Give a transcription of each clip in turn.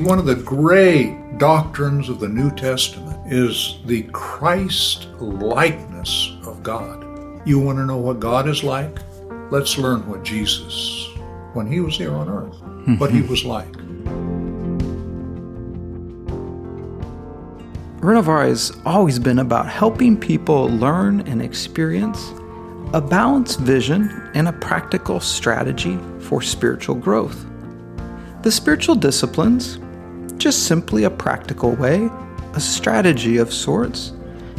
One of the great doctrines of the New Testament is the Christ likeness of God. You want to know what God is like? Let's learn what Jesus, when he was here on earth, what he was mm-hmm. like. Renovare has always been about helping people learn and experience a balanced vision and a practical strategy for spiritual growth. The spiritual disciplines, just simply a practical way, a strategy of sorts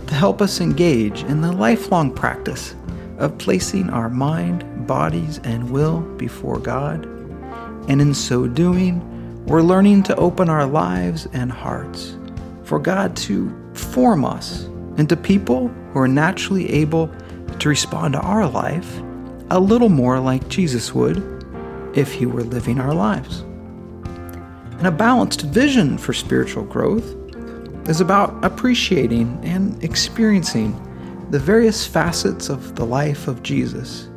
to help us engage in the lifelong practice of placing our mind, bodies, and will before God. And in so doing, we're learning to open our lives and hearts for God to form us into people who are naturally able to respond to our life a little more like Jesus would if he were living our lives. And a balanced vision for spiritual growth is about appreciating and experiencing the various facets of the life of Jesus.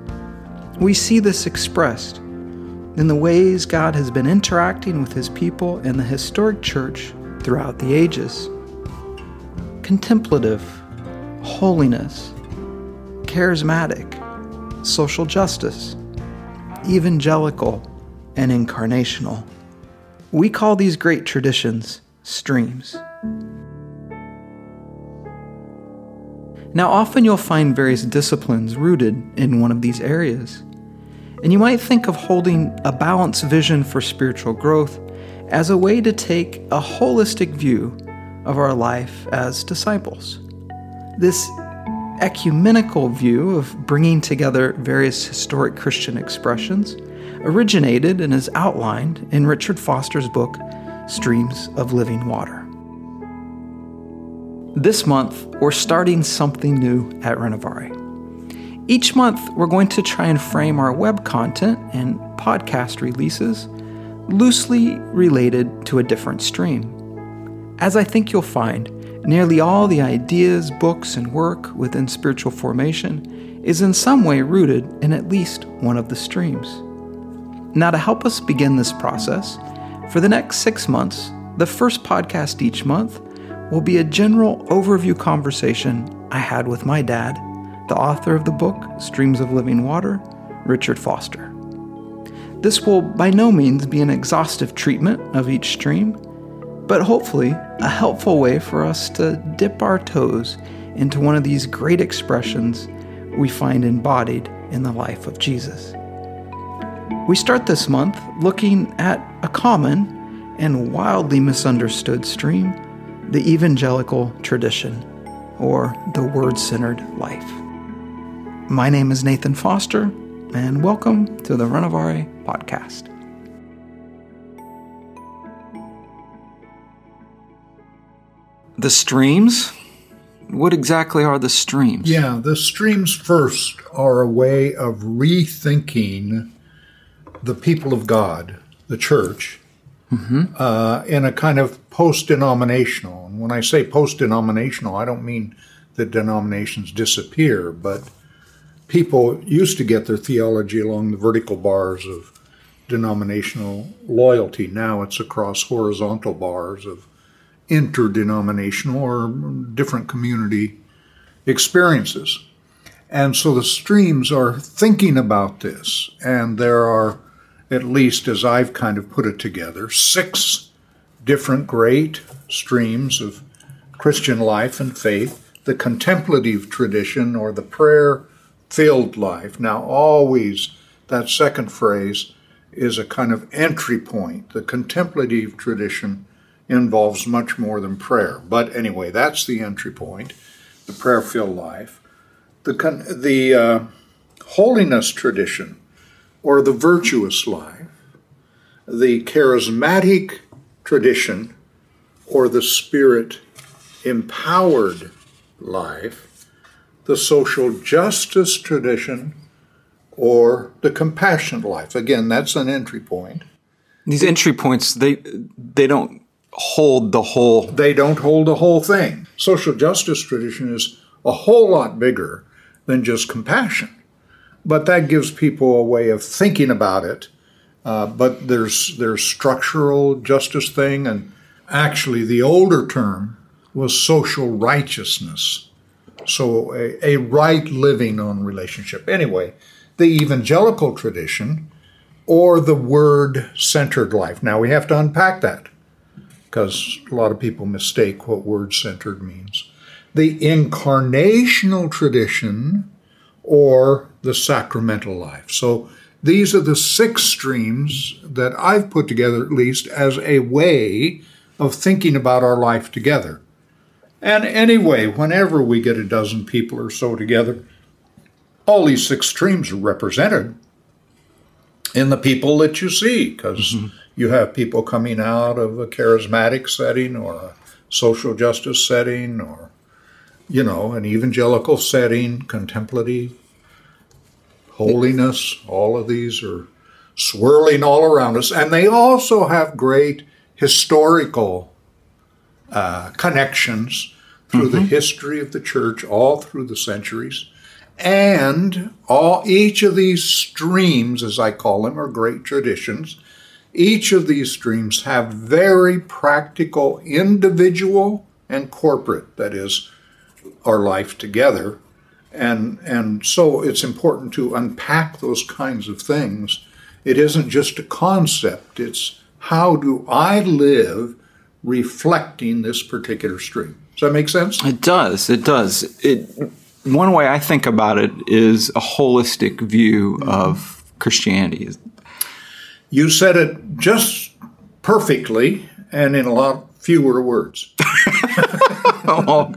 We see this expressed in the ways God has been interacting with his people and the historic church throughout the ages. Contemplative, holiness, charismatic, social justice, evangelical, and incarnational. We call these great traditions streams. Now, often you'll find various disciplines rooted in one of these areas. And you might think of holding a balanced vision for spiritual growth as a way to take a holistic view of our life as disciples. This ecumenical view of bringing together various historic Christian expressions originated and is outlined in Richard Foster's book, Streams of Living Water. This month, we're starting something new at Renovare. Each month, we're going to try and frame our web content and podcast releases loosely related to a different stream. As I think you'll find, nearly all the ideas, books, and work within spiritual formation is in some way rooted in at least one of the streams. Now, to help us begin this process, for the next six months, the first podcast each month will be a general overview conversation I had with my dad, the author of the book Streams of Living Water, Richard Foster. This will by no means be an exhaustive treatment of each stream, but hopefully a helpful way for us to dip our toes into one of these great expressions we find embodied in the life of Jesus. We start this month looking at a common and wildly misunderstood stream, the evangelical tradition, or the word centered life. My name is Nathan Foster, and welcome to the Renovare podcast. The streams? What exactly are the streams? Yeah, the streams first are a way of rethinking the people of God, the church, mm-hmm. uh, in a kind of post denominational. And when I say post denominational, I don't mean that denominations disappear, but people used to get their theology along the vertical bars of denominational loyalty. Now it's across horizontal bars of interdenominational or different community experiences. And so the streams are thinking about this, and there are, at least as I've kind of put it together, six different great streams of Christian life and faith the contemplative tradition or the prayer filled life. Now, always that second phrase is a kind of entry point. The contemplative tradition involves much more than prayer. But anyway, that's the entry point, the prayer filled life. The, the uh, holiness tradition, or the virtuous life, the charismatic tradition, or the spirit empowered life, the social justice tradition, or the compassionate life. Again, that's an entry point. These entry points, they they don't hold the whole. They don't hold the whole thing. Social justice tradition is a whole lot bigger than just compassion, but that gives people a way of thinking about it Uh, but there's there's structural justice thing, and actually the older term was social righteousness. So a, a right living on relationship. Anyway, the evangelical tradition or the word centered life. Now we have to unpack that because a lot of people mistake what word centered means. The incarnational tradition or the sacramental life. So these are the six streams that I've put together, at least, as a way of thinking about our life together. And anyway, whenever we get a dozen people or so together, all these six streams are represented in the people that you see, because mm-hmm. you have people coming out of a charismatic setting or a social justice setting or, you know, an evangelical setting, contemplative holiness, all of these are swirling all around us. And they also have great historical uh, connections through mm-hmm. the history of the church all through the centuries. And all each of these streams, as I call them, are great traditions. Each of these streams have very practical individual and corporate, that is, our life together, and, and so it's important to unpack those kinds of things. It isn't just a concept, it's how do I live reflecting this particular stream. Does that make sense? It does. It does. It one way I think about it is a holistic view mm-hmm. of Christianity. You said it just perfectly and in a lot fewer words. well,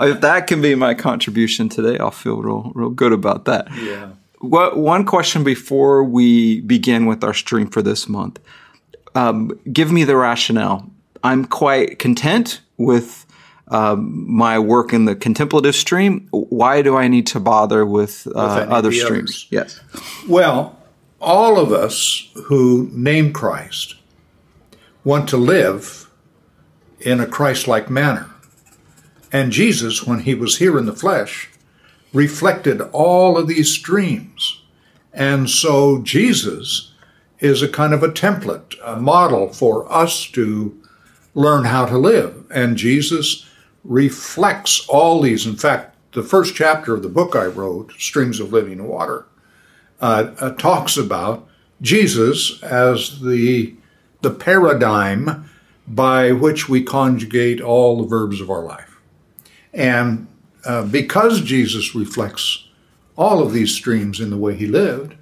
if that can be my contribution today, I'll feel real, real good about that. Yeah. What, one question before we begin with our stream for this month. Um, give me the rationale. I'm quite content with um, my work in the contemplative stream. Why do I need to bother with, uh, with other streams? Others? Yes. Well, all of us who name Christ want to live in a Christ like manner. And Jesus, when he was here in the flesh, reflected all of these streams. And so Jesus is a kind of a template, a model for us to learn how to live. And Jesus reflects all these. In fact, the first chapter of the book I wrote, Streams of Living Water, uh, uh, talks about Jesus as the, the paradigm by which we conjugate all the verbs of our life. And uh, because Jesus reflects all of these streams in the way he lived,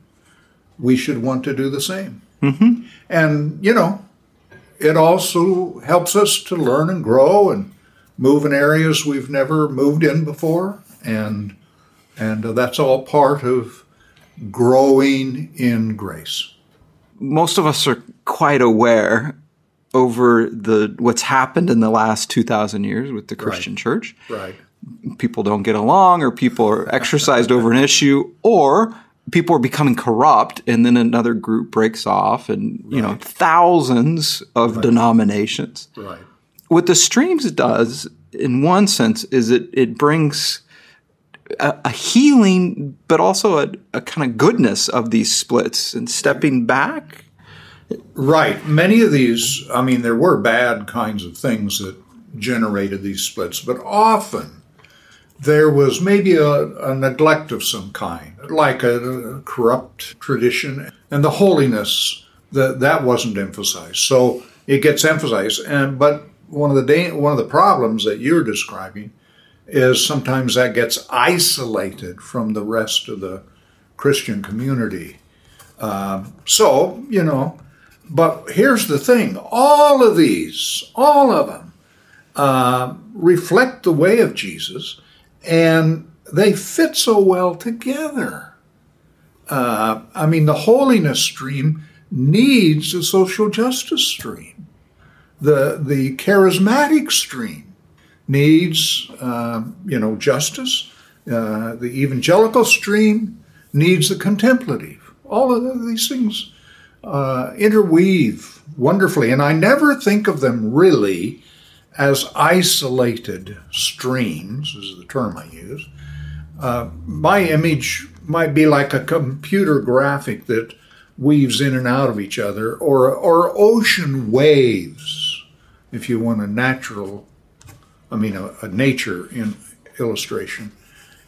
we should want to do the same. Mm-hmm. And, you know, it also helps us to learn and grow and move in areas we've never moved in before. And, and uh, that's all part of growing in grace. Most of us are quite aware over the what's happened in the last 2000 years with the Christian right. church. Right. People don't get along or people are exercised over an issue or people are becoming corrupt and then another group breaks off and you know thousands of right. denominations. Right. What the streams does in one sense is it it brings a, a healing but also a, a kind of goodness of these splits and stepping back Right. Many of these, I mean, there were bad kinds of things that generated these splits, but often there was maybe a, a neglect of some kind, like a, a, corrupt tradition, and the holiness that that wasn't emphasized. So it gets emphasized, and but one of the da- one of the problems that you're describing is sometimes that gets isolated from the rest of the Christian community. Um, so you know, but here's the thing all of these, all of them, uh, reflect the way of Jesus and they fit so well together. Uh, I mean, the holiness stream needs a social justice stream. The, the charismatic stream needs, uh, you know, justice. Uh, the evangelical stream needs the contemplative. All of these things uh, interweave wonderfully. And I never think of them really as isolated streams, is the term I use. Uh, my image might be like a computer graphic that weaves in and out of each other, or or ocean waves, if you want a natural, I mean a, a nature in illustration,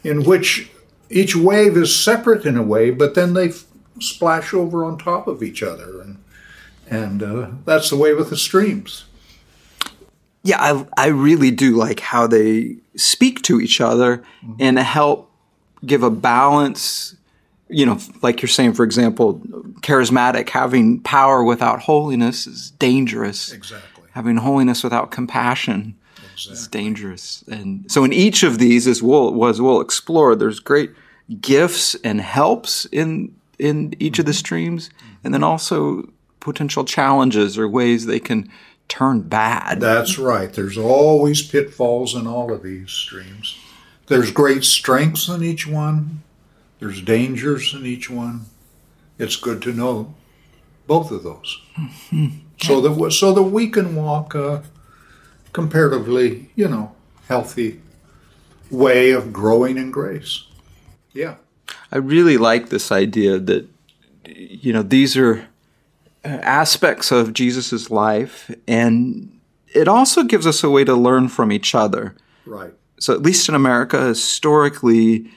in which each wave is separate in a way, but then they splash over on top of each other, and and uh, that's the way with the streams. Yeah, I, I really do like how they speak to each other mm-hmm. and help give a balance. You know, like you're saying, for example, charismatic, having power without holiness is dangerous. Exactly. Having holiness without compassion exactly. is dangerous. And so, in each of these, as we'll, as we'll explore, there's great gifts and helps in in each of the streams, and then also potential challenges or ways they can turn bad. That's right. There's always pitfalls in all of these streams. There's great strengths in each one. There's dangers in each one. It's good to know both of those, mm-hmm. so that so that we can walk a comparatively, you know, healthy way of growing in grace. Yeah, I really like this idea that you know these are uh, aspects of Jesus' life, and it also gives us a way to learn from each other. Right. So, at least in America, historically,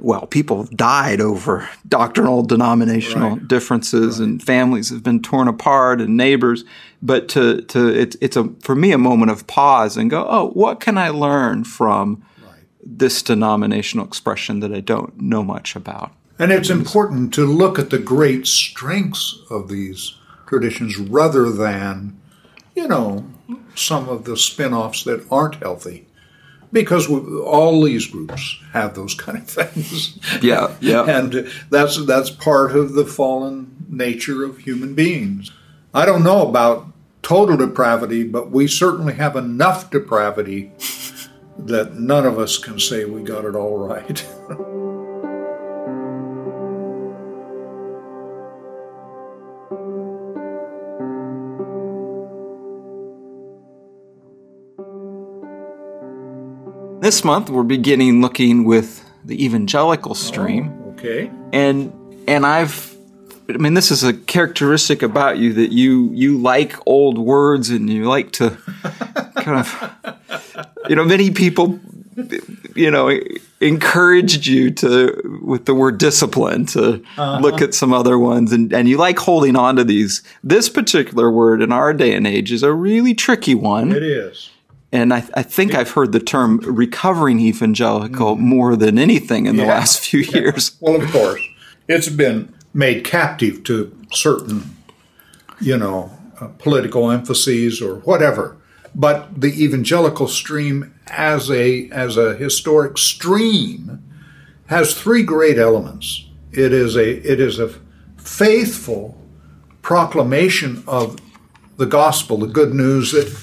well, people have died over doctrinal, denominational right. differences, right. and families have been torn apart, and neighbors. But to to it's it's a for me a moment of pause and go, oh, what can I learn from. This denominational expression that I don't know much about? And it's important to look at the great strengths of these traditions rather than, you know, some of the spin offs that aren't healthy. Because we, all these groups have those kind of things. Yeah, yeah. and that's, that's part of the fallen nature of human beings. I don't know about total depravity, but we certainly have enough depravity that none of us can say we got it all right. This month we're beginning looking with the evangelical stream. Oh, okay. And and I've I mean this is a characteristic about you that you you like old words and you like to kind of you know many people you know encouraged you to with the word discipline to uh-huh. look at some other ones and, and you like holding on to these this particular word in our day and age is a really tricky one it is and I, I think I've heard the term recovering evangelical mm-hmm. more than anything in yeah. the last few years. Well, of course, it's been made captive to certain, you know, uh, political emphases or whatever. But the evangelical stream, as a as a historic stream, has three great elements. It is a it is a faithful proclamation of the gospel, the good news that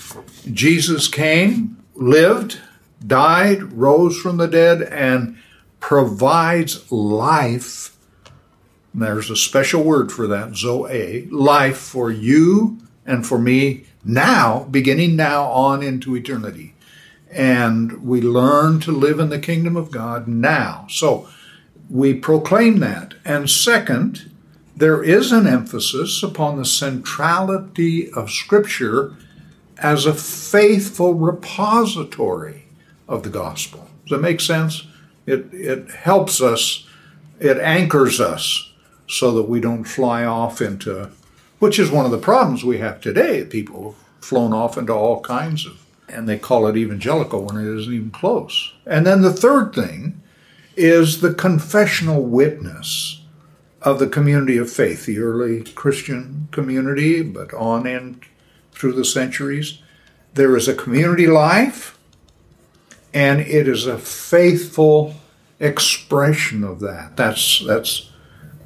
Jesus came, lived, died, rose from the dead, and provides life. There's a special word for that, Zoe, life for you and for me now, beginning now on into eternity. And we learn to live in the kingdom of God now. So we proclaim that. And second, there is an emphasis upon the centrality of Scripture as a faithful repository of the gospel. Does that make sense? It, it helps us, it anchors us so that we don't fly off into, which is one of the problems we have today. People have flown off into all kinds of, and they call it evangelical when it isn't even close. And then the third thing is the confessional witness of the community of faith, the early Christian community, but on and through the centuries. There is a community life, and it is a faithful expression of that. That's that's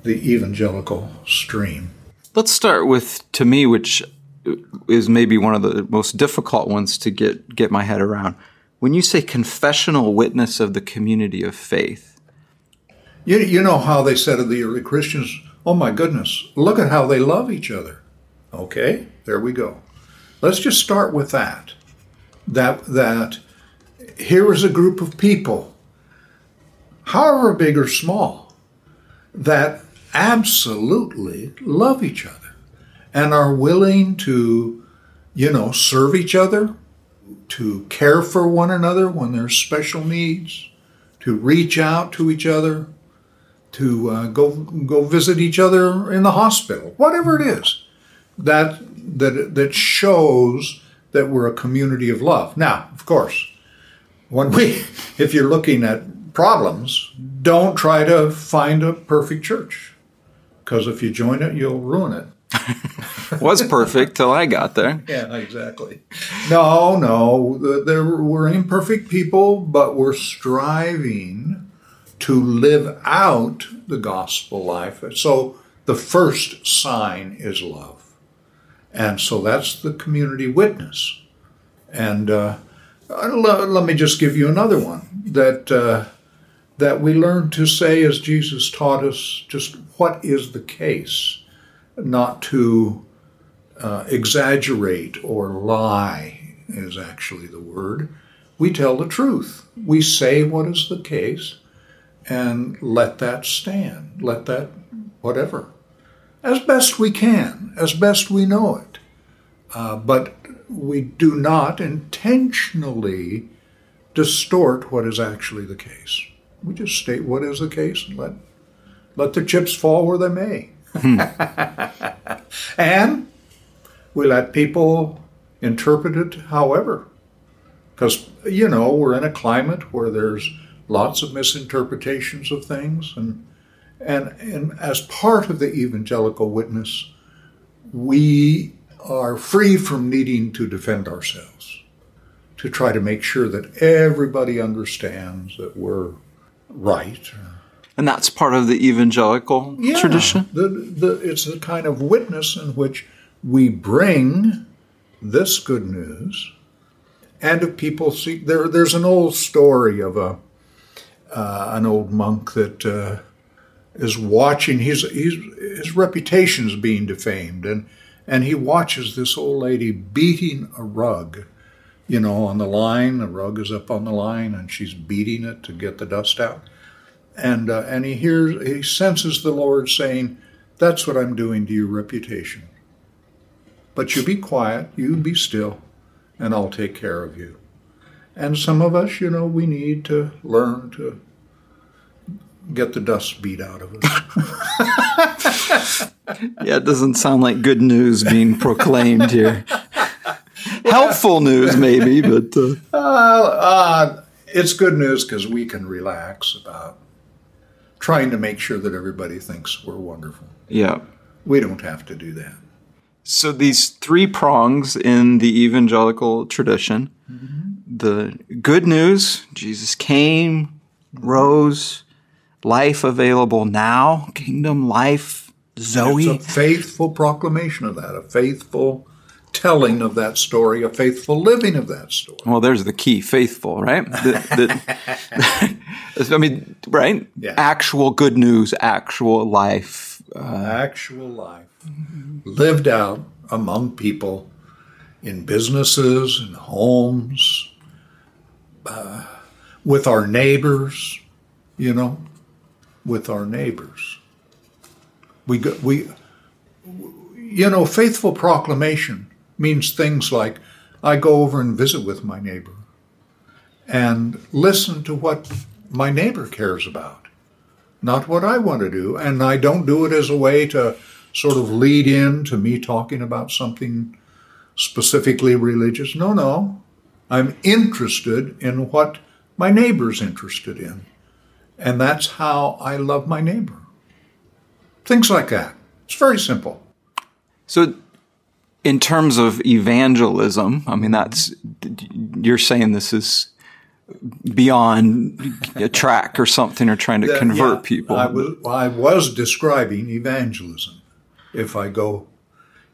the evangelical stream. Let's start with to me, which is maybe one of the most difficult ones to get get my head around. When you say confessional witness of the community of faith, you, you know how they said of the early Christians, oh my goodness, look at how they love each other. Okay, there we go. Let's just start with that. That that here is a group of people, however big or small, that absolutely love each other and are willing to, you know, serve each other, to care for one another when there's special needs, to reach out to each other, to uh, go go visit each other in the hospital, whatever it is, that that that shows that we're a community of love. Now, of course, when we, if you're looking at problems, don't try to find a perfect church, because if you join it, you'll ruin it. Was perfect till I got there. Yeah, exactly. No, no, there we're imperfect people, but we're striving to live out the gospel life. So the first sign is love. And so that's the community witness. And uh, let, let, me just give you another one that, uh, that we learn to say, as Jesus taught us, just what is the case, not to uh, exaggerate or lie, is actually the word. We tell the truth. We say what is the case and let that stand. Let that, whatever, as best we can, as best we know it. Uh, but we do not intentionally distort what is actually the case. We just state what is the case and let let the chips fall where they may. Hmm. and we let people interpret it however. Because, you know, we're in a climate where there's lots of misinterpretations of things. And, and, and as part of the evangelical witness, we are free from needing to defend ourselves, to try to make sure that everybody understands that we're right. And that's part of the evangelical yeah, tradition? The, the, it's the kind of witness in which we bring this good news. And if people see, there, there's an old story of a uh, an old monk that uh, is watching. His his his reputation is being defamed, and and he watches this old lady beating a rug, you know, on the line. The rug is up on the line, and she's beating it to get the dust out. And uh, and he hears, he senses the Lord saying, "That's what I'm doing to your reputation. But you be quiet, you be still, and I'll take care of you." And some of us, you know, we need to learn to get the dust beat out of us. yeah, it doesn't sound like good news being proclaimed here. Helpful news, maybe, but. Uh... Uh, uh, it's good news because we can relax about trying to make sure that everybody thinks we're wonderful. Yeah. We don't have to do that. So, these three prongs in the evangelical tradition mm-hmm. the good news, Jesus came, rose, life available now, kingdom life, Zoe. It's a faithful proclamation of that, a faithful telling of that story, a faithful living of that story. Well, there's the key, faithful, right? the, the, I mean, right? Yeah. Actual good news, actual life. Uh, actual life lived out among people in businesses and homes, uh, with our neighbors, you know, with our neighbors. We, go, we, you know, faithful proclamation means things like I go over and visit with my neighbor and listen to what my neighbor cares about, not what I want to do. And I don't do it as a way to sort of lead in to me talking about something specifically religious. No, no. I'm interested in what my neighbor's interested in. And that's how I love my neighbor. Things like that. It's very simple. So, in terms of evangelism, I mean, that's, you're saying this is beyond a track or something or trying to convert yeah, people. I was, I was describing evangelism. If I go,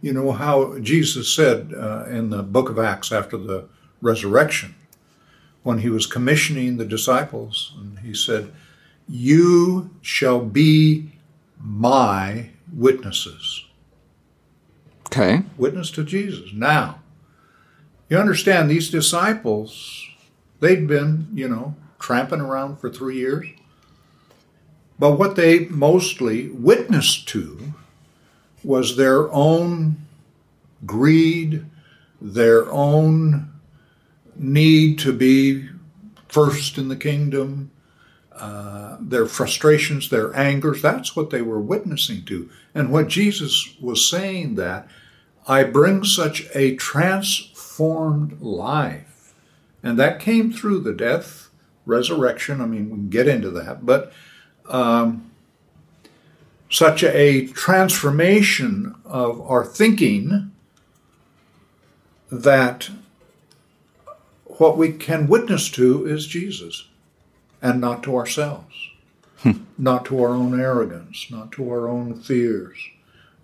you know, how Jesus said uh, in the book of Acts after the resurrection, when he was commissioning the disciples, and he said, you shall be my witnesses. Okay. Witness to Jesus. Now, you understand these disciples, they'd been, you know, tramping around for three years. But what they mostly witnessed to was their own greed, their own need to be first in the kingdom, uh, their frustrations, their angers. That's what they were witnessing to. And what Jesus was saying that I bring such a transformed life. And that came through the death, resurrection. I mean, we can get into that, but um, such a transformation of our thinking that what we can witness to is Jesus and not to ourselves, not to our own arrogance, not to our own fears.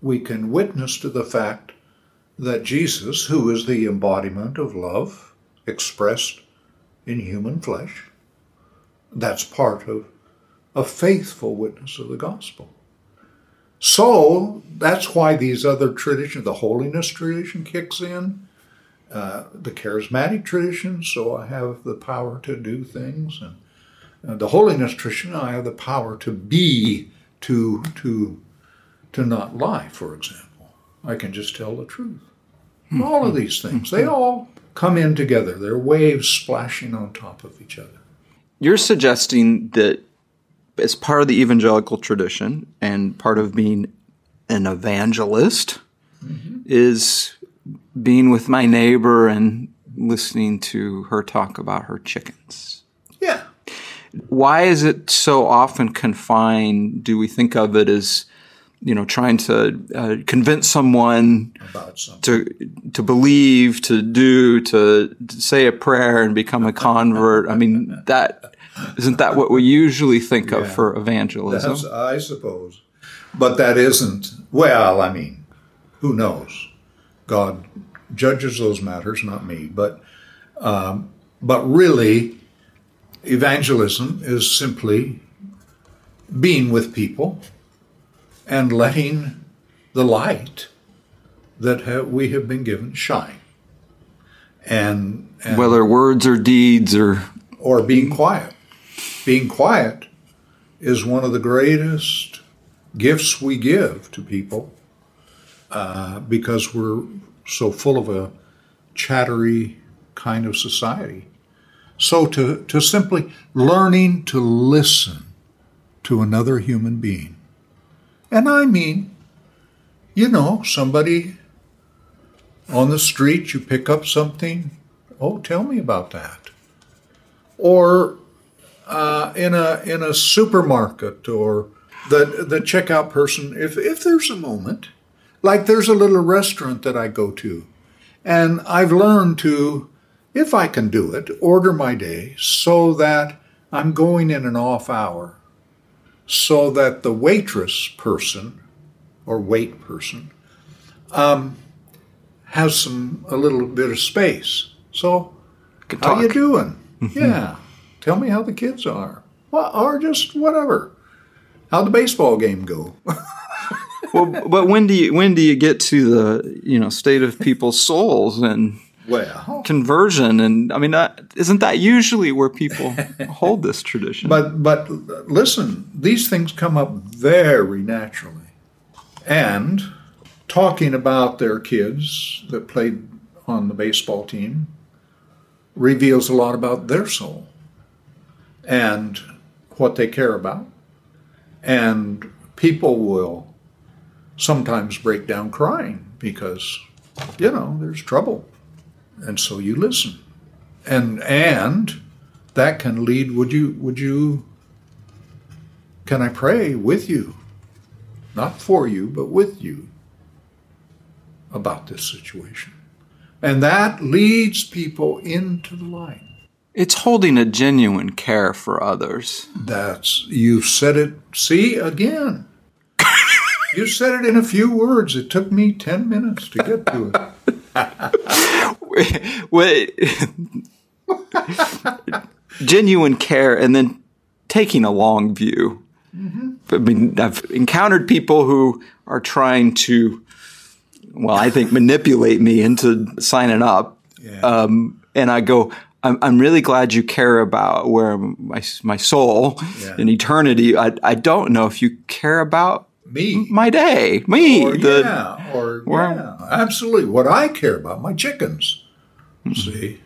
We can witness to the fact that Jesus, who is the embodiment of love expressed in human flesh, that's part of a faithful witness of the gospel. So that's why these other traditions, the holiness tradition kicks in, uh, the charismatic tradition, so I have the power to do things, and uh, the holiness tradition, I have the power to be, to to to not lie. For example, I can just tell the truth. Mm-hmm. All of these things, they all come in together. They're waves splashing on top of each other. You're suggesting that as part of the evangelical tradition and part of being an evangelist mm-hmm. is being with my neighbor and listening to her talk about her chickens. Yeah. Why is it so often confined? Do we think of it as, you know, trying to uh, convince someone to to believe, to do, to, to say a prayer and become a convert? I mean, that isn't that what we usually think yeah. of for evangelism? I suppose, but that isn't. Well, I mean, who knows? God judges those matters, not me. But um, but really, evangelism is simply being with people and letting the light that we have been given shine. And, and whether words or deeds or or being quiet. Being quiet is one of the greatest gifts we give to people uh, because we're so full of a chattery kind of society. So to, to simply learning to listen to another human being. And I mean, you know, somebody on the street, you pick up something, oh, tell me about that. Or uh, in a in a supermarket or the the checkout person, if if there's a moment, like there's a little restaurant that I go to, and I've learned to, if I can do it, order my day so that I'm going in an off hour, so that the waitress person or wait person um, has some a little bit of space. So, how you doing? Mm-hmm. Yeah, tell me how the kids are, well, or just whatever. How'd the baseball game go? well, but when do you when do you get to the you know state of people's souls and well conversion and I mean that isn't that usually where people hold this tradition? But but listen, these things come up very naturally, and talking about their kids that played on the baseball team reveals a lot about their soul and what they care about. And people will sometimes break down crying because, you know, there's trouble. And so you listen. And and that can lead would you would you can I pray with you? Not for you, but with you about this situation. And that leads people into the light. It's holding a genuine care for others. That's you've said it. See again. You said it in a few words. It took me 10 minutes to get to it. Wait. Genuine care and then taking a long view. Mm-hmm. I mean, I've encountered people who are trying to, well, I think manipulate me into signing up. Yeah. Um, and I go, I'm, I'm really glad you care about where my, my soul Yeah. in eternity. I, I don't know if you care about Me. my day, me. Or, the, yeah, or yeah, absolutely. What I care about, my chickens. See,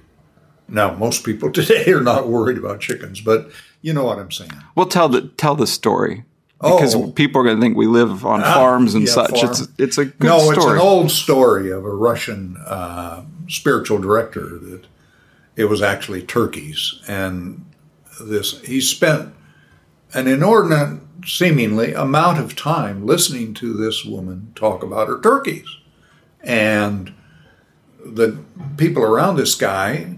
now most people today are not worried about chickens, but you know what I'm saying. We'll tell the tell the story because Oh. people are going to think we live on farms and yeah, such. farm. It's it's a good no, story. it's an old story of a Russian uh, spiritual director that it was actually turkeys, and this he spent an inordinate, seemingly, amount of time listening to this woman talk about her turkeys, and the people around this guy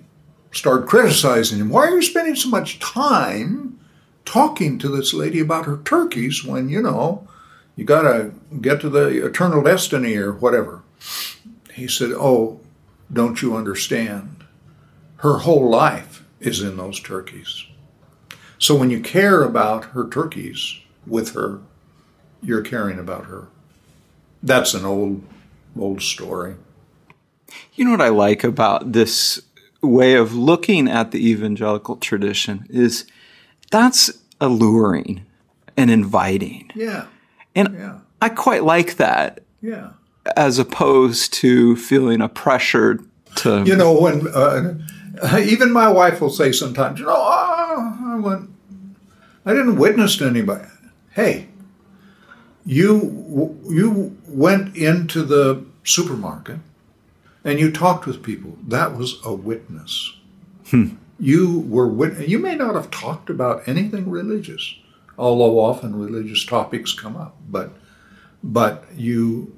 started criticizing him. Why are you spending so much time talking to this lady about her turkeys when you know? you got to get to the eternal destiny or whatever. He said, Oh, don't you understand? Her whole life is in those turkeys. So when you care about her turkeys with her, you're caring about her. That's an old, old story. You know what I like about this way of looking at the evangelical tradition is that's alluring and inviting. Yeah, And yeah, I quite like that yeah. as opposed to feeling a pressure to You know, when uh, even my wife will say sometimes, you know, oh, I went, I didn't witness to anybody. Hey, you you went into the supermarket and you talked with people. That was a witness. You were wit- You may not have talked about anything religious, although often religious topics come up. But but you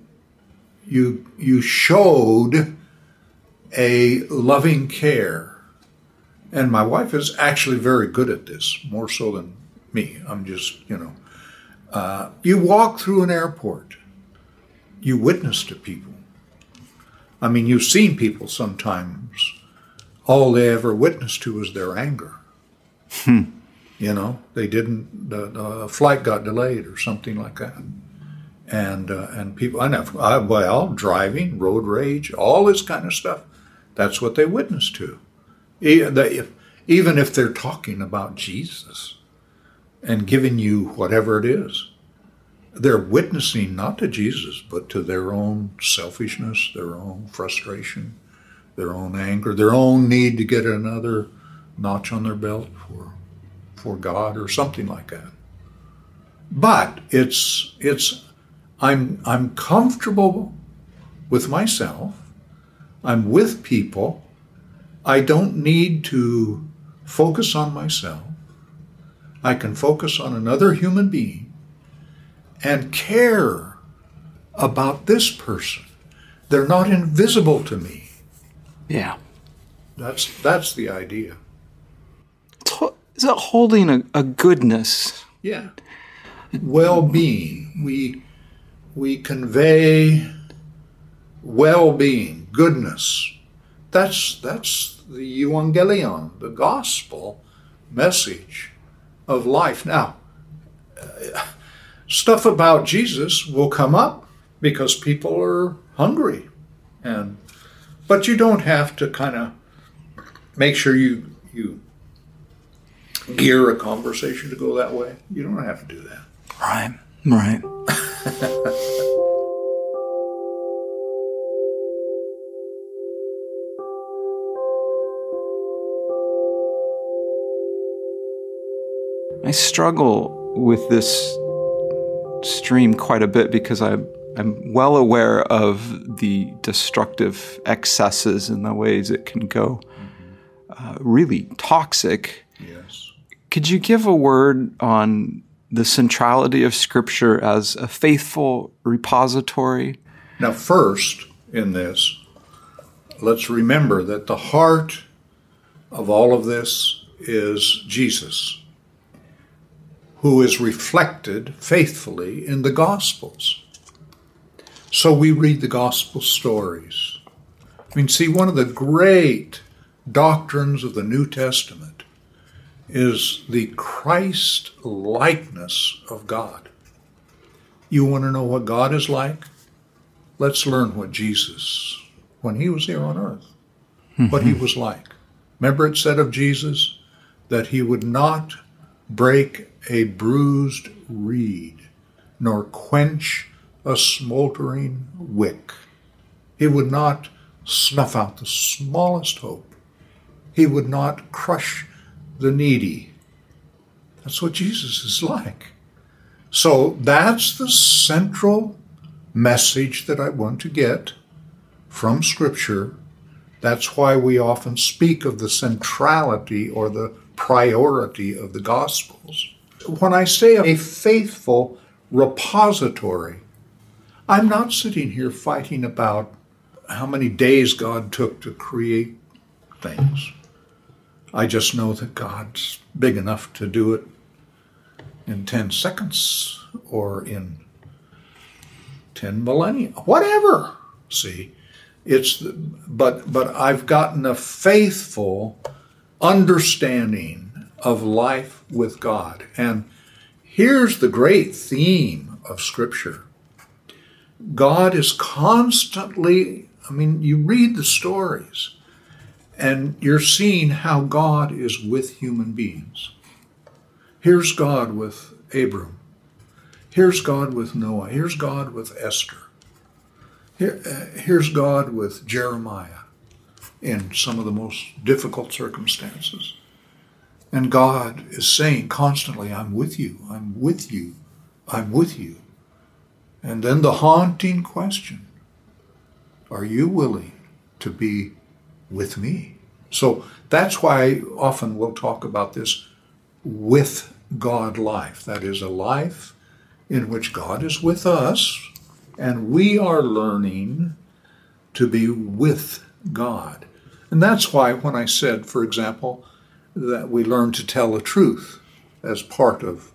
you you showed a loving care. And my wife is actually very good at this, more so than me. I'm just, you know. Uh, you walk through an airport, you witness to people. I mean, you've seen people sometimes, all they ever witness to is their anger. You know, they didn't, the, the flight got delayed or something like that. And uh, and people I know I, well driving road rage all this kind of stuff that's what they witness to. Even if they're talking about Jesus and giving you whatever it is they're witnessing not to Jesus but to their own selfishness their own frustration their own anger their own need to get another notch on their belt for for God or something like that but it's it's I'm I'm comfortable with myself. I'm with people. I don't need to focus on myself. I can focus on another human being and care about this person. They're not invisible to me. yeah. That's that's the idea. Ho- Is it holding a, a goodness? Yeah. Well-being. We we convey well-being, goodness. That's that's the evangelion, the gospel message of life. Now, uh, stuff about Jesus will come up because people are hungry, and but you don't have to kind of make sure you you gear a conversation to go that way. You don't have to do that. Right. Right. I struggle with this stream quite a bit because I'm I'm well aware of the destructive excesses and the ways it can go uh, really toxic. Yes. Could you give a word on the centrality of Scripture as a faithful repository? Now, first in this, let's remember that the heart of all of this is Jesus, who is reflected faithfully in the Gospels. So we read the Gospel stories. I mean, see, one of the great doctrines of the New Testament is the Christ likeness of God. You want to know what God is like? Let's learn what Jesus, when he was here on earth, what he mm-hmm. was like. Remember, it said of Jesus that he would not break a bruised reed, nor quench a smoldering wick. He would not snuff out the smallest hope. He would not crush the needy. That's what Jesus is like. So that's the central message that I want to get from Scripture. That's why we often speak of the centrality or the priority of the Gospels. When I say a faithful repository, I'm not sitting here fighting about how many days God took to create things. I just know that God's big enough to do it in 10 seconds or in 10 millennia, whatever. See, it's the, but but I've gotten a faithful understanding of life with God. And here's the great theme of scripture. God is constantly, I mean, you read the stories and you're seeing how God is with human beings. Here's God with Abram. Here's God with Noah. Here's God with Esther. Here, uh, here's God with Jeremiah in some of the most difficult circumstances. And God is saying constantly, I'm with you, I'm with you, I'm with you. And then the haunting question Are you willing to be with me? So that's why often we'll talk about this with God life. That is a life in which God is with us and we are learning to be with God. And that's why when I said, for example, that we learn to tell the truth as part of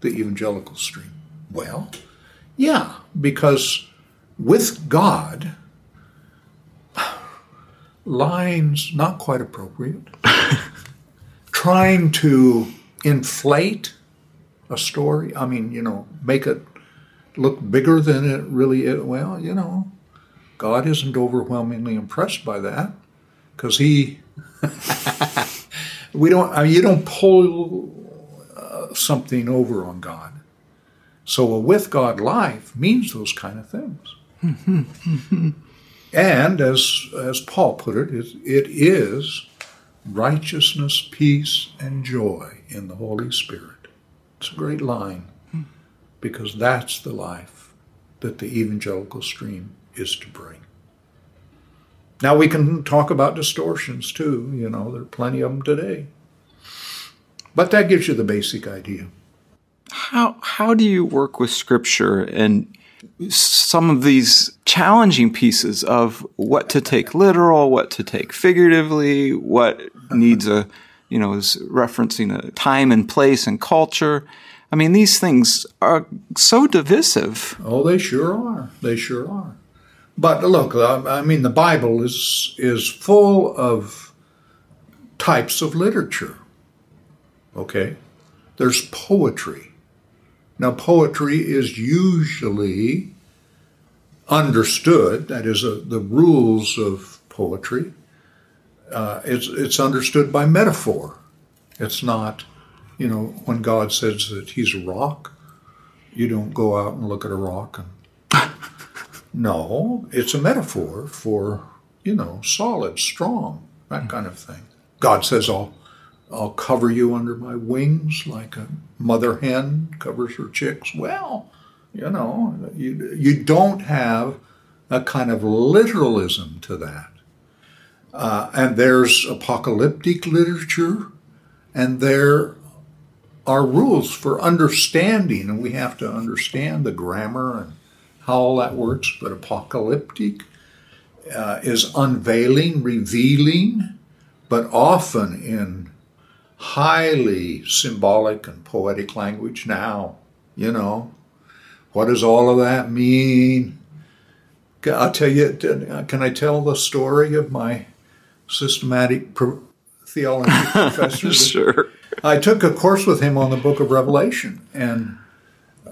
the evangelical stream. Well, yeah, because with God, lying's not quite appropriate. Trying to inflate a story, I mean, you know, make it look bigger than it really is. Well, you know, God isn't overwhelmingly impressed by that because He, we don't, I mean, you don't pull uh, something over on God. So a with God life means those kind of things. and as as Paul put it, it, it is righteousness, peace, and joy in the Holy Spirit. It's a great line because that's the life that the evangelical stream is to bring. Now we can talk about distortions too, you know, there are plenty of them today. But that gives you the basic idea. How how do you work with scripture and some of these challenging pieces of what to take literal, what to take figuratively, what needs a you know is referencing a time and place and culture I mean, these things are so divisive. Oh, they sure are. They sure are. But look, I mean, the Bible is is full of types of literature. Okay, there's poetry. Now, poetry is usually understood. That is, uh, the rules of poetry. Uh, it's it's understood by metaphor. It's not you know, when God says that He's a rock, you don't go out and look at a rock and. No, it's a metaphor for, you know, solid, strong, that kind of thing. God says, I'll, I'll cover you under my wings like a mother hen covers her chicks. Well, you know, you, you don't have a kind of literalism to that. Uh, and there's apocalyptic literature, and there are rules for understanding, and we have to understand the grammar and how all that works. But apocalyptic uh, is unveiling, revealing, but often in highly symbolic and poetic language now. You know, what does all of that mean? I'll tell you, can I tell the story of my systematic pro- theology professor? sure. I took a course with him on the book of Revelation, and uh,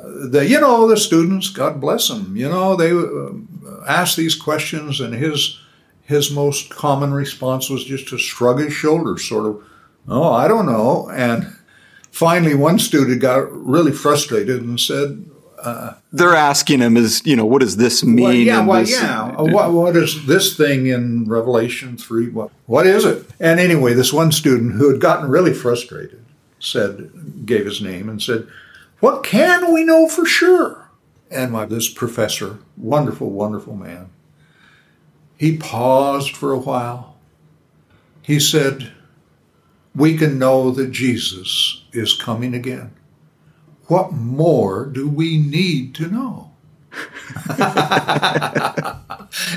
the you know the students, God bless them, you know they uh, ask these questions, and his his most common response was just to shrug his shoulders, sort of, oh, I don't know. And finally, one student got really frustrated and said, uh, They're asking him, "Is you know what does this mean?" well, yeah, well, this- yeah. Uh, what, what is this thing in Revelation three? What what is it? And anyway, this one student who had gotten really frustrated said, gave his name and said, "What can we know for sure?" And my this professor, wonderful, wonderful man, he paused for a while. He said, "We can know that Jesus is coming again." What more do we need to know?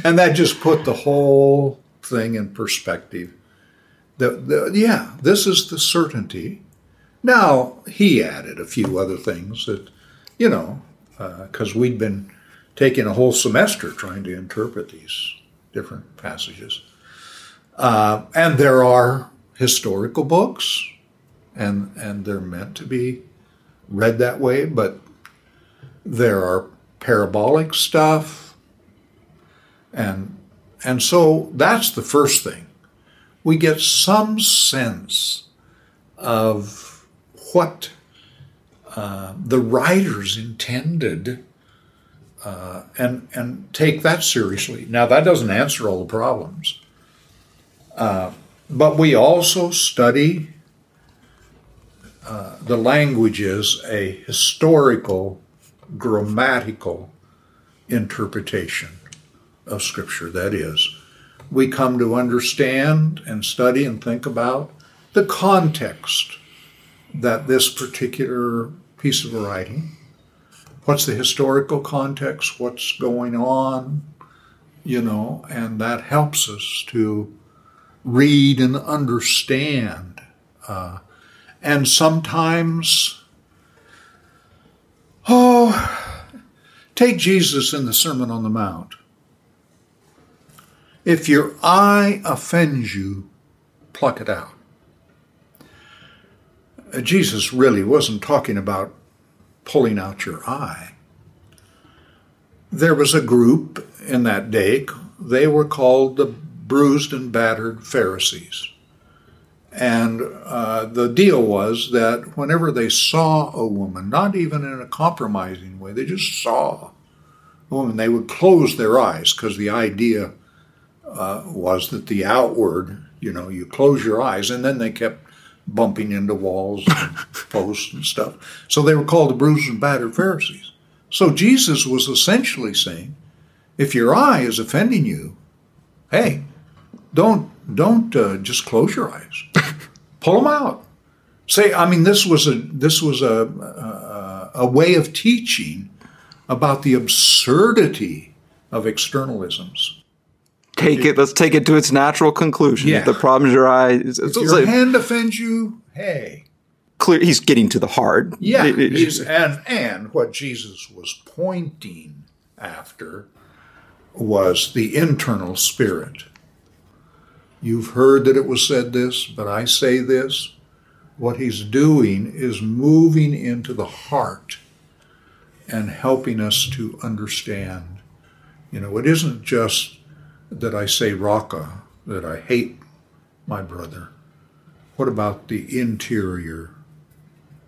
and that just put the whole thing in perspective. The, the, yeah, this is the certainty. Now, he added a few other things that, you know, because we'd been taking a whole semester trying to interpret these different passages. Uh, and there are historical books, and, and they're meant to be read that way, but there are parabolic stuff and and so that's the first thing we get some sense of what uh, the writers intended uh, and and take that seriously now that doesn't answer all the problems uh, but we also study uh, the language is a historical grammatical interpretation of Scripture. That is, we come to understand and study and think about the context that this particular piece of writing, what's the historical context, what's going on, you know, and that helps us to read and understand. Uh, and sometimes Oh, take Jesus in the Sermon on the Mount. If your eye offends you, pluck it out. Jesus really wasn't talking about pulling out your eye. There was a group in that day, they were called the bruised and battered Pharisees. And uh, the deal was that whenever they saw a woman, not even in a compromising way, they just saw a woman, they would close their eyes because the idea uh, was that the outward, you know, you close your eyes, and then they kept bumping into walls and posts and stuff. So they were called the bruised and battered Pharisees. So Jesus was essentially saying, if your eye is offending you, hey, don't don't uh, just close your eyes. Pull them out. Say, I mean, this was a this was a, a a way of teaching about the absurdity of externalisms. Take it. Let's take it to its natural conclusion. Yeah. If the problem's your eye, it's, If it's your like hand offends you, hey, clear. He's getting to the heart. yeah. It- it- he's- and and what Jesus was pointing after was the internal spirit. You've heard that it was said this, but I say this. What he's doing is moving into the heart and helping us to understand. You know, it isn't just that I say raca, that I hate my brother. What about the interior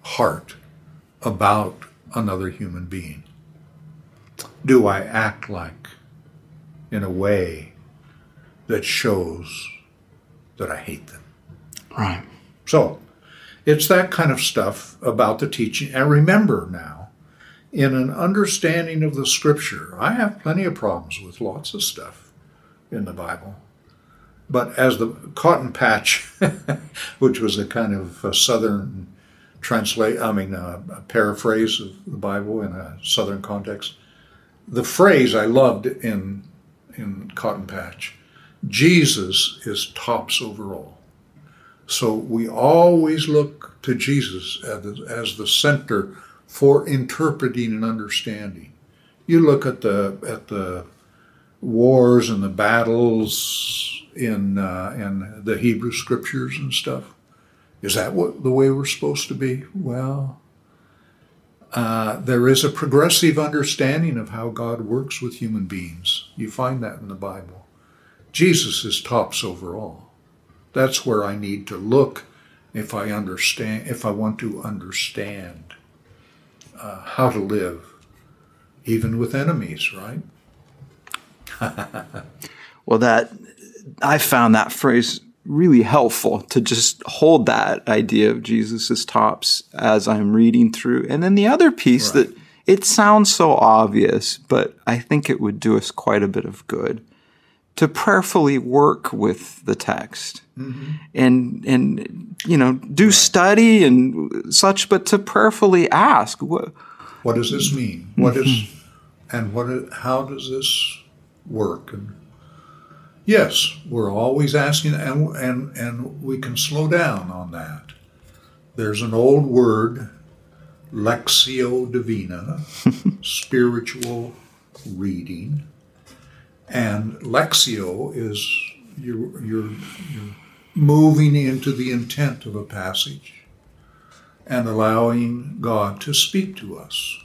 heart about another human being? Do I act like in a way that shows that I hate them? right. So it's that kind of stuff about the teaching. And remember now, in an understanding of the scripture, I have plenty of problems with lots of stuff in the Bible. But as the cotton patch, which was a kind of a southern translate, I mean, a paraphrase of the Bible in a southern context, the phrase I loved in in Cotton Patch, Jesus is tops over all. So we always look to Jesus as the, as the center for interpreting and understanding. You look at the at the wars and the battles in uh, in the Hebrew scriptures and stuff. Is that what the way we're supposed to be? Well, uh, there is a progressive understanding of how God works with human beings. You find that in the Bible. Jesus is tops over all. That's where I need to look if I understand, if I want to understand uh, how to live, even with enemies, right? well, that I found that phrase really helpful to just hold that idea of Jesus tops as I'm reading through. And then the other piece right. that it sounds so obvious, but I think it would do us quite a bit of good to prayerfully work with the text mm-hmm. and and you know do right. study and such but to prayerfully ask what what does this mean What is and what is, how does this work and Yes, we're always asking, and, and, and we can slow down on that. There's an old word, lectio divina, spiritual reading. And lectio is you're, you're, you're moving into the intent of a passage and allowing God to speak to us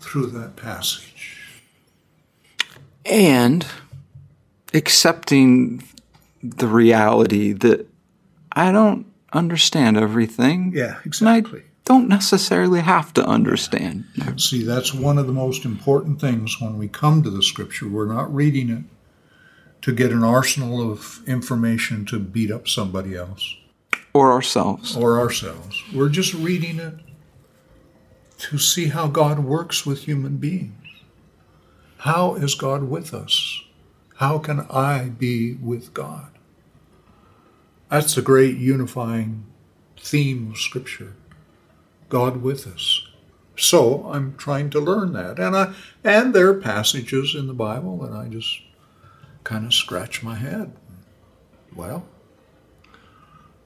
through that passage. And accepting the reality that I don't understand everything. Yeah, exactly. I don't necessarily have to understand. See, that's one of the most important things when we come to the scripture. We're not reading it to get an arsenal of information to beat up somebody else or ourselves. Or ourselves. We're just reading it to see how God works with human beings. How is God with us? How can I be with God? That's the great unifying theme of Scripture God with us. So I'm trying to learn that. And, I, and there are passages in the Bible that I just kind of scratch my head. Well,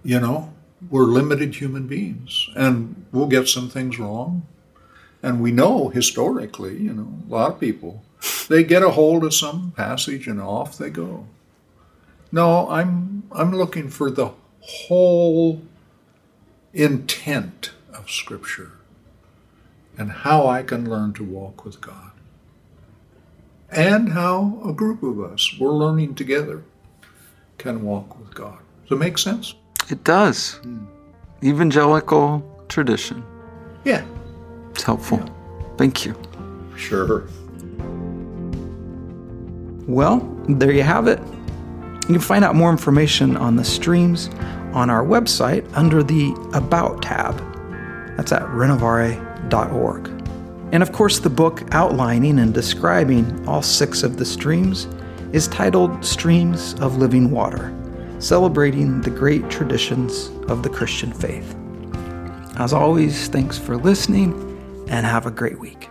you know, we're limited human beings and we'll get some things wrong. And we know historically, you know, a lot of people they get a hold of some passage and off they go. No, I'm I'm looking for the whole intent of Scripture and how I can learn to walk with God. And how a group of us, we're learning together, can walk with God. Does it make sense? It does. Hmm. Evangelical tradition. Yeah. It's helpful. Yeah. Thank you. Sure. Well, there you have it. You can find out more information on the streams on our website under the About tab. That's at renovare.org. And of course, the book outlining and describing all six of the streams is titled Streams of Living Water, celebrating the great traditions of the Christian faith. As always, thanks for listening and have a great week.